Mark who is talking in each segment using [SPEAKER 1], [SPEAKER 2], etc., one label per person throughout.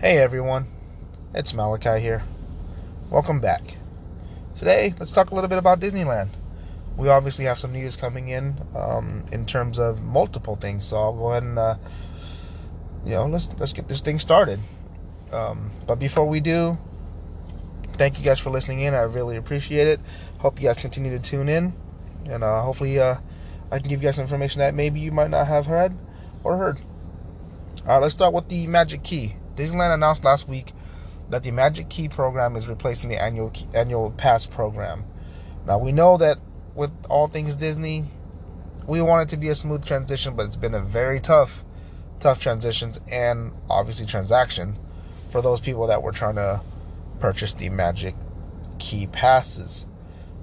[SPEAKER 1] Hey everyone, it's Malachi here. Welcome back. Today, let's talk a little bit about Disneyland. We obviously have some news coming in um, in terms of multiple things, so I'll go ahead and uh, you know let's let's get this thing started. Um, but before we do, thank you guys for listening in. I really appreciate it. Hope you guys continue to tune in, and uh, hopefully uh, I can give you guys information that maybe you might not have heard or heard. All right, let's start with the Magic Key. Disneyland announced last week that the Magic Key program is replacing the annual annual pass program. Now we know that with all things Disney, we want it to be a smooth transition, but it's been a very tough, tough transitions and obviously transaction for those people that were trying to purchase the Magic Key passes.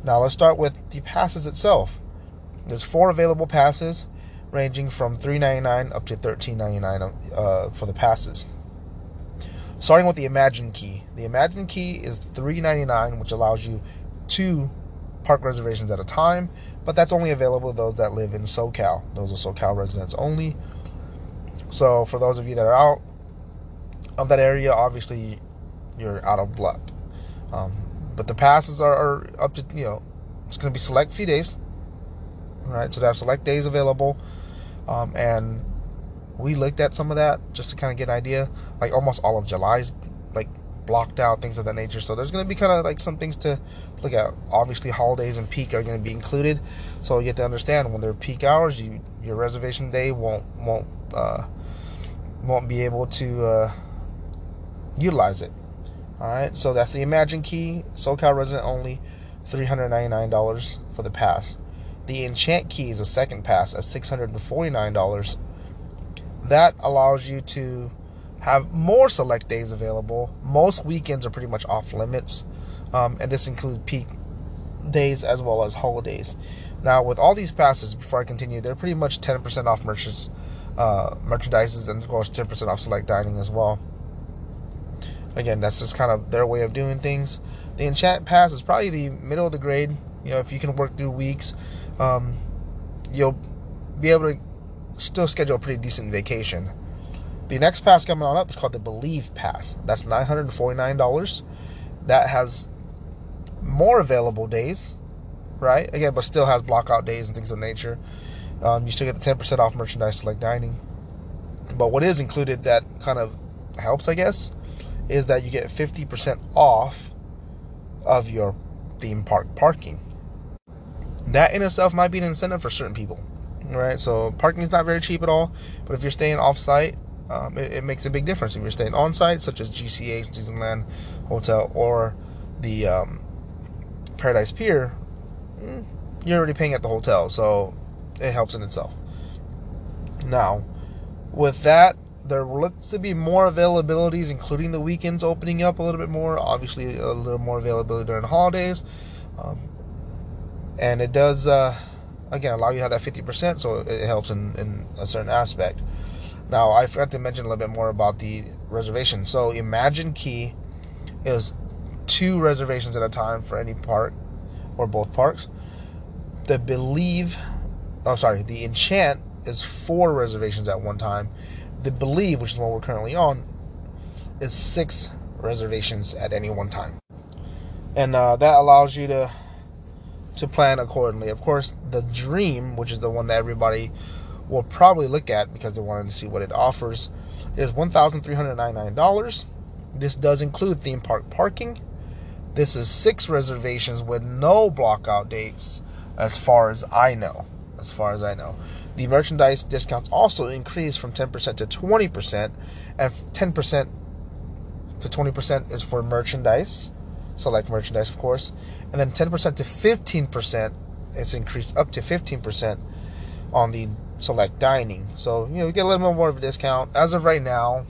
[SPEAKER 1] Now let's start with the passes itself. There's four available passes, ranging from $3.99 up to $13.99 uh, for the passes. Starting with the Imagine Key. The Imagine Key is $3.99, which allows you two park reservations at a time, but that's only available to those that live in SoCal. Those are SoCal residents only. So for those of you that are out of that area, obviously you're out of luck. Um, but the passes are, are, up to you know, it's going to be select few days. right? so they have select days available, um, and we looked at some of that just to kind of get an idea. Like almost all of July's like blocked out, things of that nature. So there's going to be kind of like some things to look at. Obviously, holidays and peak are going to be included. So you have to understand when they're peak hours, you your reservation day won't won't uh, won't be able to uh, utilize it. All right, so that's the Imagine Key, SoCal resident only, three hundred ninety nine dollars for the pass. The Enchant Key is a second pass at six hundred and forty nine dollars that allows you to have more select days available. Most weekends are pretty much off limits, um, and this includes peak days as well as holidays. Now, with all these passes, before I continue, they're pretty much 10% off merchants, uh, merchandises, and of course 10% off select dining as well. Again, that's just kind of their way of doing things. The Enchant Pass is probably the middle of the grade. You know, if you can work through weeks, um, you'll be able to still schedule a pretty decent vacation. The next pass coming on up is called the Believe Pass. That's $949. That has more available days, right? Again, but still has blockout days and things of nature. Um, you still get the 10% off merchandise like dining. But what is included that kind of helps, I guess, is that you get 50% off of your theme park parking. That in itself might be an incentive for certain people right? So parking is not very cheap at all. But if you're staying off site, um, it, it, makes a big difference. If you're staying on site, such as GCH, Disneyland Hotel, or the um, Paradise Pier, mm, you're already paying at the hotel, so it helps in itself. Now, with that, there looks to be more availabilities, including the weekends opening up a little bit more. Obviously, a little more availability during the holidays, um, and it does. Uh, again allow you to have that 50% so it helps in, in a certain aspect. Now i forgot to mention a little bit more about the reservation. So imagine key is two reservations at a time for any park or both parks. The believe oh sorry the enchant is four reservations at one time. The believe which is what we're currently on is six reservations at any one time. And uh, that allows you to to plan accordingly. Of course, the Dream, which is the one that everybody will probably look at because they wanted to see what it offers, is $1,399. This does include theme park parking. This is six reservations with no blockout dates, as far as I know. As far as I know. The merchandise discounts also increase from 10% to 20%, and 10% to 20% is for merchandise select merchandise, of course, and then 10% to 15%. It's increased up to 15% on the select dining. So you know, you get a little bit more of a discount as of right now.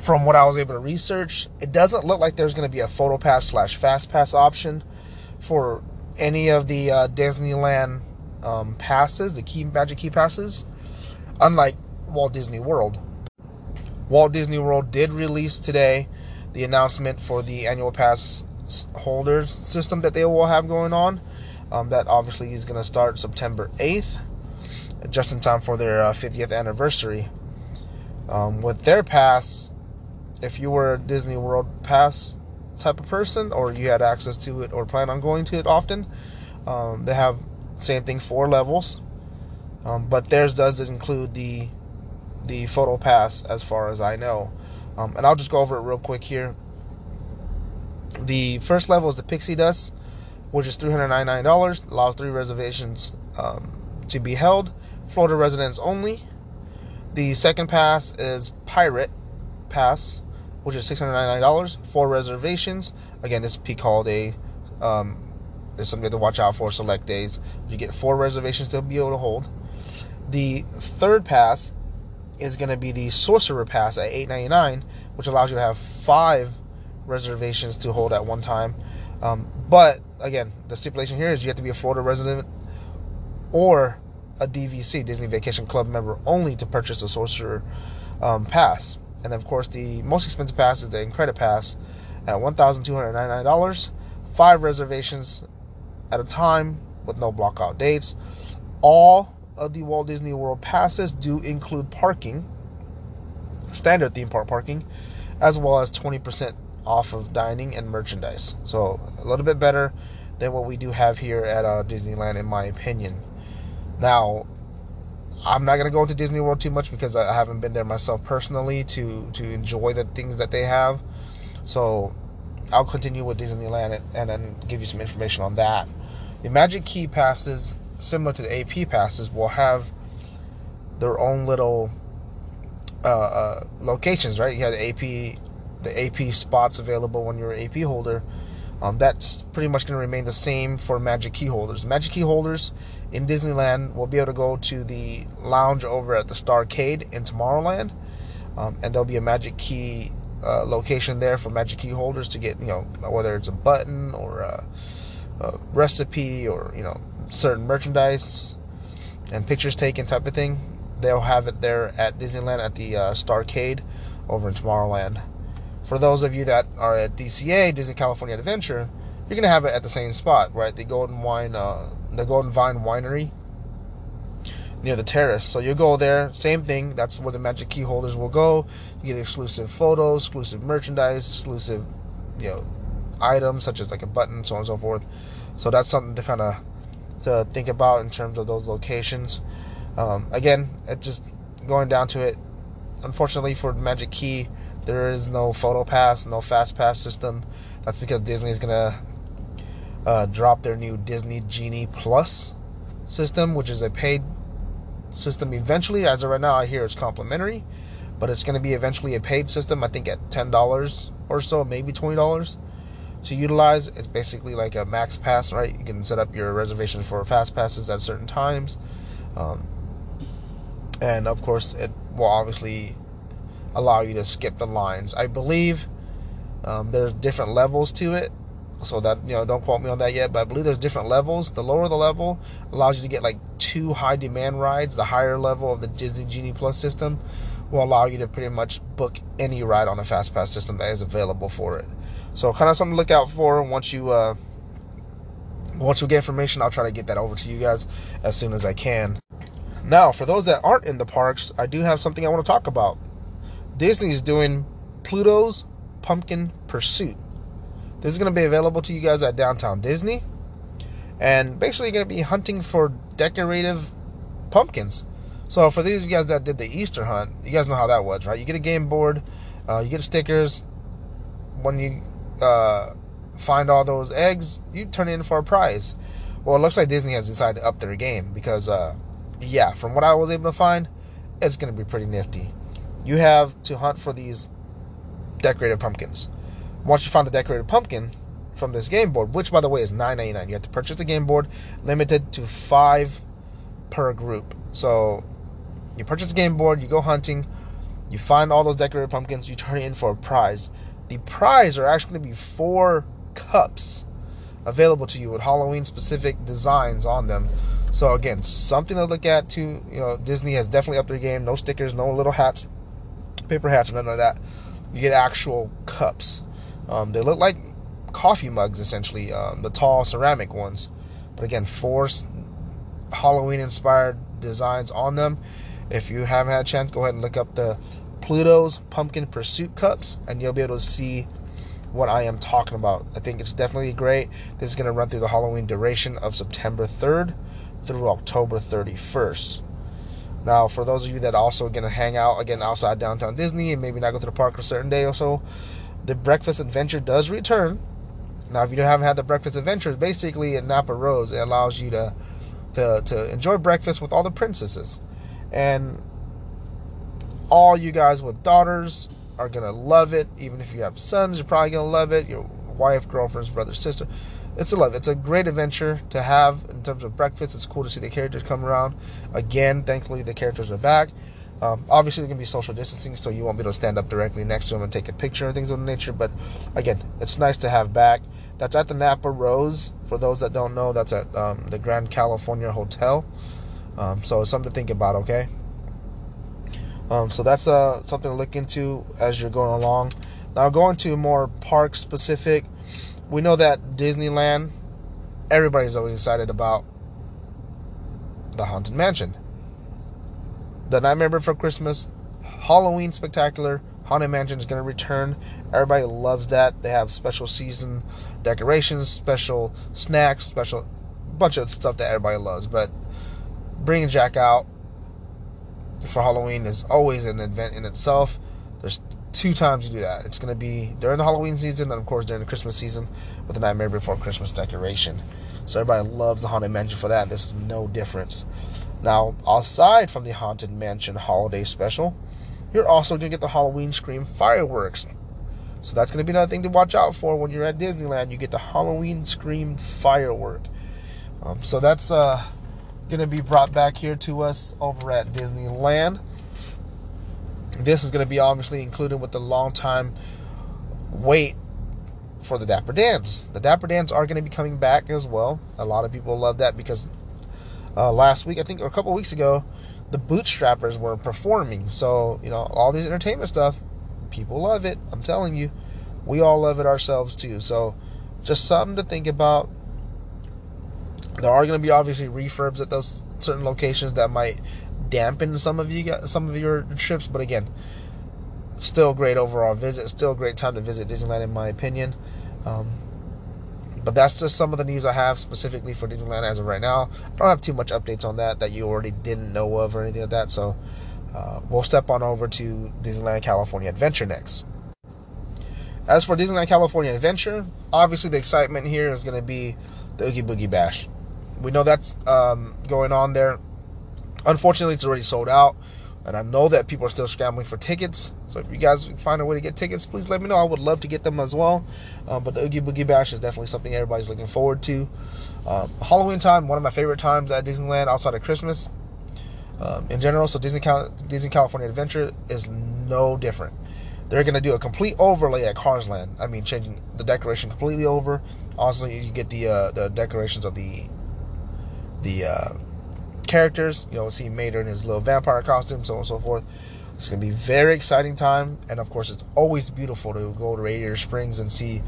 [SPEAKER 1] From what I was able to research, it doesn't look like there's going to be a photo pass slash fast pass option for any of the uh, Disneyland um, passes, the key Magic Key passes, unlike Walt Disney World. Walt Disney World did release today the announcement for the annual pass holders system that they will have going on. Um, that obviously is going to start September 8th, just in time for their uh, 50th anniversary. Um, with their pass, if you were a Disney World Pass type of person, or you had access to it, or plan on going to it often, um, they have same thing four levels, um, but theirs does include the the photo pass as far as I know. Um, and I'll just go over it real quick here. The first level is the Pixie Dust, which is $399, allows three reservations um, to be held, Florida residents only. The second pass is Pirate Pass, which is $699, four reservations. Again, this peak holiday. Um, there's something to watch out for select days. You get four reservations to be able to hold. The third pass is going to be the Sorcerer Pass at $8.99, which allows you to have five reservations to hold at one time. Um, but again, the stipulation here is you have to be a Florida resident or a DVC Disney Vacation Club member only to purchase a Sorcerer um, Pass. And of course, the most expensive pass is the Incredi-Pass at $1,299. Five reservations at a time with no blockout dates. All of the Walt Disney World passes do include parking, standard theme park parking, as well as 20% off of dining and merchandise. So a little bit better than what we do have here at uh, Disneyland, in my opinion. Now, I'm not gonna go into Disney World too much because I haven't been there myself personally to to enjoy the things that they have. So I'll continue with Disneyland and, and then give you some information on that. The Magic Key passes similar to the AP passes, will have their own little uh, uh, locations, right? You had AP, the AP spots available when you're an AP holder. Um, that's pretty much going to remain the same for Magic Key holders. Magic Key holders in Disneyland will be able to go to the lounge over at the Starcade in Tomorrowland, um, and there'll be a Magic Key uh, location there for Magic Key holders to get, you know, whether it's a button or a, a recipe or you know certain merchandise and pictures taken type of thing, they'll have it there at Disneyland at the uh, Starcade over in Tomorrowland. For those of you that are at DCA, Disney California Adventure, you're gonna have it at the same spot, right? The Golden Wine, uh, the Golden Vine Winery near the terrace. So you go there, same thing. That's where the Magic Key holders will go. You get exclusive photos, exclusive merchandise, exclusive, you know, items such as like a button, so on and so forth. So that's something to kind of to think about in terms of those locations. Um, again, it just going down to it. Unfortunately for Magic Key, there is no photo pass, no fast pass system. That's because Disney is gonna uh, drop their new Disney Genie Plus system, which is a paid system eventually. As of right now, I hear it's complimentary, but it's to be eventually a paid system. I think at ten dollars or so, maybe twenty dollars to utilize. It's basically like a max pass, right? You can set up your reservation for fast passes at certain times. Um, and of course, it will obviously allow you to skip the lines. I believe um, there's different levels to it. So that you know, don't quote me on that yet, but I believe there's different levels. The lower the level allows you to get like two high demand rides. The higher level of the Disney Genie Plus system will allow you to pretty much book any ride on a fast pass system that is available for it. So kind of something to look out for once you uh, once we get information, I'll try to get that over to you guys as soon as I can. Now, for those that aren't in the parks, I do have something I want to talk about. Disney is doing Pluto's Pumpkin Pursuit. This is going to be available to you guys at Downtown Disney. And basically, you're going to be hunting for decorative pumpkins. So, for these of you guys that did the Easter hunt, you guys know how that was, right? You get a game board, uh, you get stickers. When you uh, find all those eggs, you turn it in for a prize. Well, it looks like Disney has decided to up their game because, uh, yeah, from what I was able to find, it's going to be pretty nifty. You have to hunt for these decorated pumpkins. Once you find the decorated pumpkin from this game board, which by the way is nine ninety nine, you have to purchase the game board, limited to five per group. So you purchase a game board, you go hunting, you find all those decorated pumpkins, you turn it in for a prize. The prize are actually going to be four cups available to you with Halloween specific designs on them. So again, something to look at too. You know, Disney has definitely upped their game. No stickers, no little hats, paper hats, none of that. You get actual cups. Um, they look like coffee mugs essentially, um, the tall ceramic ones. But again, four Halloween inspired designs on them. If you haven't had a chance, go ahead and look up the Pluto's Pumpkin Pursuit cups, and you'll be able to see what I am talking about. I think it's definitely great. This is going to run through the Halloween duration of September 3rd through October 31st. Now, for those of you that also going to hang out again outside downtown Disney and maybe not go to the park for a certain day or so, the Breakfast Adventure does return. Now, if you haven't had the Breakfast Adventure, basically in Napa Rose, it allows you to to, to enjoy breakfast with all the princesses. And all you guys with daughters are gonna love it. Even if you have sons, you're probably gonna love it. Your wife, girlfriends, brother, sister. It's a love. It's a great adventure to have in terms of breakfast. It's cool to see the characters come around. Again, thankfully the characters are back. Um, obviously, there can be social distancing, so you won't be able to stand up directly next to them and take a picture and things of the nature. But again, it's nice to have back. That's at the Napa Rose. For those that don't know, that's at um, the Grand California Hotel. Um, so it's something to think about. Okay. Um, so that's uh, something to look into as you're going along. Now, going to more park specific, we know that Disneyland, everybody's always excited about the Haunted Mansion. The Nightmare Before Christmas, Halloween Spectacular, Haunted Mansion is going to return. Everybody loves that. They have special season decorations, special snacks, special bunch of stuff that everybody loves. But bringing Jack out for Halloween is always an event in itself. There's two times you do that. It's going to be during the Halloween season and, of course, during the Christmas season with the Nightmare Before Christmas decoration. So everybody loves the Haunted Mansion for that. This is no difference. Now, aside from the Haunted Mansion holiday special, you're also going to get the Halloween Scream fireworks. So that's going to be another thing to watch out for when you're at Disneyland. You get the Halloween Scream firework. Um, so that's uh, going to be brought back here to us over at Disneyland. This is going to be obviously included with the long time wait for the Dapper Dans. The Dapper Dans are going to be coming back as well. A lot of people love that because uh, last week, I think, or a couple weeks ago, the Bootstrappers were performing. So, you know, all these entertainment stuff, people love it. I'm telling you, we all love it ourselves too. So, just something to think about. There are going to be obviously refurbs at those certain locations that might dampen some of you some of your trips, but again, still great overall visit. Still a great time to visit Disneyland, in my opinion. Um, but that's just some of the news I have specifically for Disneyland as of right now. I don't have too much updates on that that you already didn't know of or anything like that. So uh, we'll step on over to Disneyland California Adventure next. As for Disneyland California Adventure, obviously the excitement here is going to be the Oogie Boogie Bash. We know that's um, going on there. Unfortunately, it's already sold out. And I know that people are still scrambling for tickets. So if you guys find a way to get tickets, please let me know. I would love to get them as well. Um, but the Oogie Boogie Bash is definitely something everybody's looking forward to. Um, Halloween time, one of my favorite times at Disneyland outside of Christmas um, in general. So Disney, Disney California Adventure is no different. They're going to do a complete overlay at Cars Land. I mean, changing the decoration completely over. Also, you get the uh, the decorations of the the uh, characters. You know, see Mater in his little vampire costume, so on and so forth. It's going to be very exciting time, and of course, it's always beautiful to go to Radiator Springs and see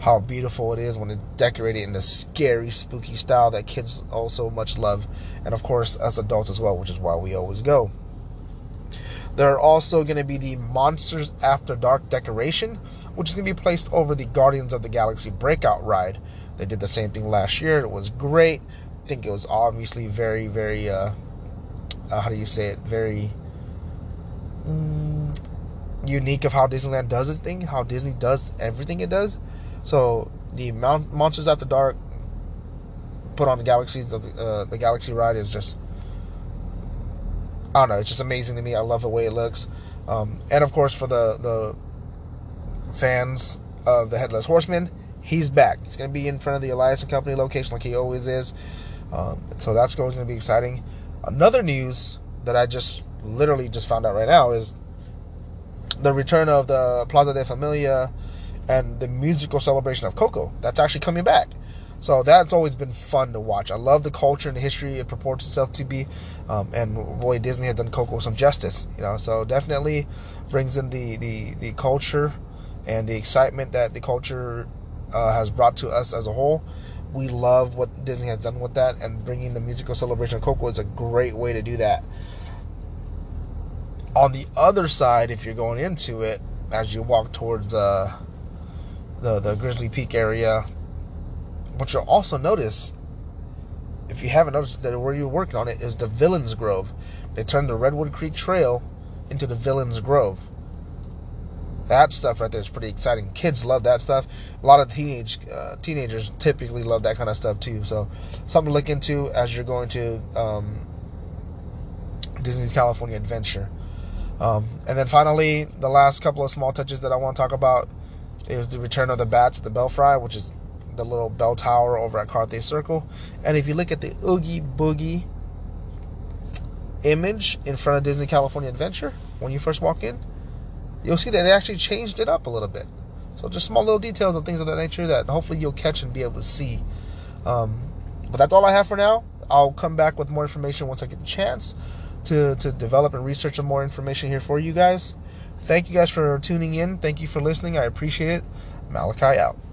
[SPEAKER 1] how beautiful it is when it's decorated in the scary, spooky style that kids also much love, and of course, us adults as well, which is why we always go. There are also going to be the Monsters After Dark decoration, which is going to be placed over the Guardians of the Galaxy Breakout ride. They did the same thing last year. It was great think it was obviously very, very, uh, uh, how do you say it? Very mm, unique of how Disneyland does its thing, how Disney does everything it does. So the Mount, Monsters After Dark put on the Galaxies, the uh, the Galaxy ride is just, I don't know, it's just amazing to me. I love the way it looks, um, and of course for the the fans of the Headless Horseman, he's back. He's going to be in front of the Elias and Company location like he always is. Um, so that's going to be exciting. Another news that I just literally just found out right now is the return of the Plaza de Familia and the musical celebration of Coco. That's actually coming back. So that's always been fun to watch. I love the culture and the history it purports itself to be, um, and boy, Disney has done Coco some justice. You know, so definitely brings in the the the culture and the excitement that the culture uh, has brought to us as a whole we love what Disney has done with that, and bringing the musical celebration of Coco is a great way to do that. On the other side, if you're going into it, as you walk towards uh, the the Grizzly Peak area, what you'll also notice, if you haven't noticed that where you're working on it, is the Villains Grove. They turned the Redwood Creek Trail into the Villains Grove. That stuff right there is pretty exciting. Kids love that stuff. A lot of teenage uh, teenagers typically love that kind of stuff too. So something to look into as you're going to um, Disney's California Adventure. Um, and then finally, the last couple of small touches that I want to talk about is the return of the bats at the Belfry, which is the little bell tower over at Carthay Circle. And if you look at the Oogie Boogie image in front of Disney California Adventure when you first walk in, you'll see that they actually changed it up a little bit. So just small little details and things of that nature that hopefully you'll catch and be able to see. Um, but that's all I have for now. I'll come back with more information once I get the chance to, to develop and research some more information here for you guys. Thank you guys for tuning in. Thank you for listening. I appreciate it. Malachi out.